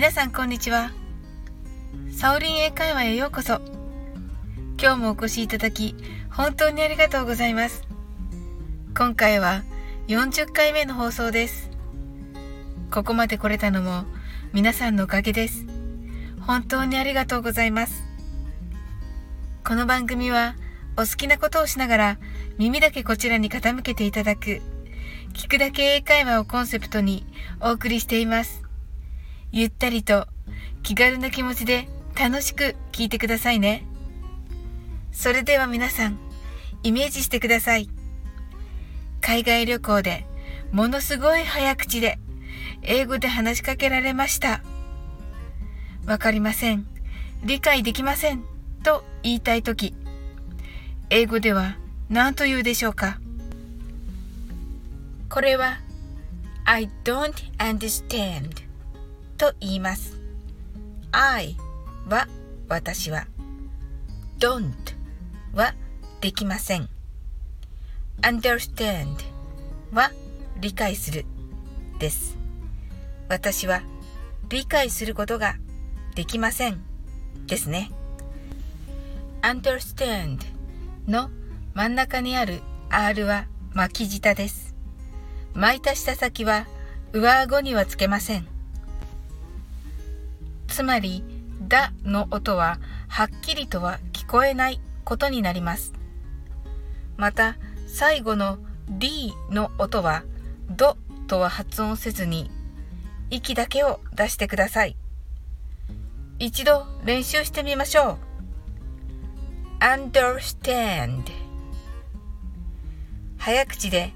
皆さんこんにちは。サオリン英会話へようこそ。今日もお越しいただき、本当にありがとうございます。今回は40回目の放送です。ここまで来れたのも皆さんのおかげです。本当にありがとうございます。この番組はお好きなことをしながら耳だけこちらに傾けていただく聞くだけ英会話をコンセプトにお送りしています。ゆったりと気軽な気持ちで楽しく聞いてくださいね。それでは皆さん、イメージしてください。海外旅行でものすごい早口で英語で話しかけられました。わかりません。理解できません。と言いたいとき、英語では何と言うでしょうかこれは I don't understand と言います。I は私は don't はできません。understand は理解するです。私は理解することができませんですね。understand の真ん中にある R は巻き舌です。巻いた舌先は上顎にはつけません。つまり、だの音ははっきりとは聞こえないことになります。また、最後の D の音はドとは発音せずに息だけを出してください。一度練習してみましょう。understand 早口で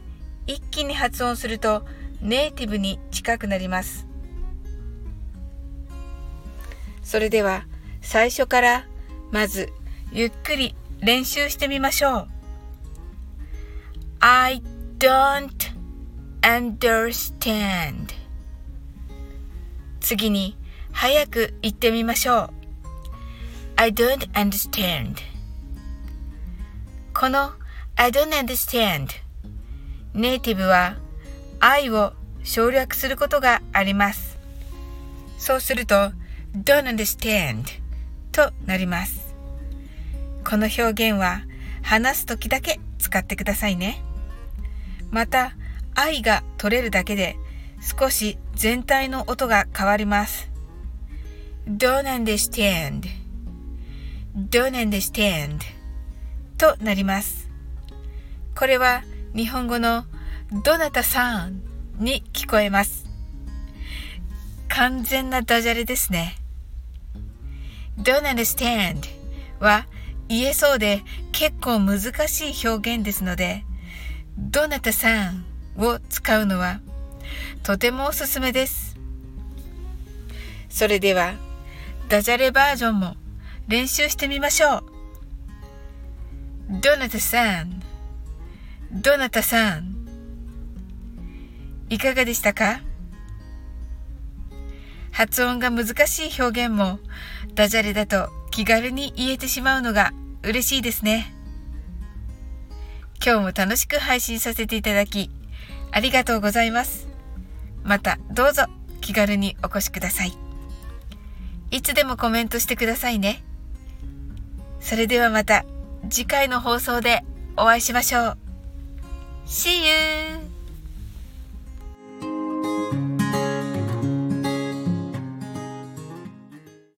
一気に発音するとネイティブに近くなります。それでは最初からまずゆっくり練習してみましょう。I don't understand 次に早く言ってみましょう。I don't understand この I don't understand ネイティブは愛を省略することがあります。そうすると don't understand となります。この表現は話す時だけ使ってくださいね。また愛が取れるだけで少し全体の音が変わります。don't understand don't understand となります。これは日本語のどなたさんに聞こえます。完全なダジャレですね。Don't understand は言えそうで結構難しい表現ですので、どなたさんを使うのはとてもおすすめです。それでは、ダジャレバージョンも練習してみましょう。どなたさんどなたさんいかがでしたか？発音が難しい表現もダジャレだと気軽に言えてしまうのが嬉しいですね。今日も楽しく配信させていただきありがとうございます。またどうぞ気軽にお越しください。いつでもコメントしてくださいね。それではまた次回の放送でお会いしましょう。See you!